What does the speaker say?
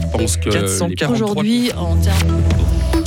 je pense que. 443... Aujourd'hui, en termes.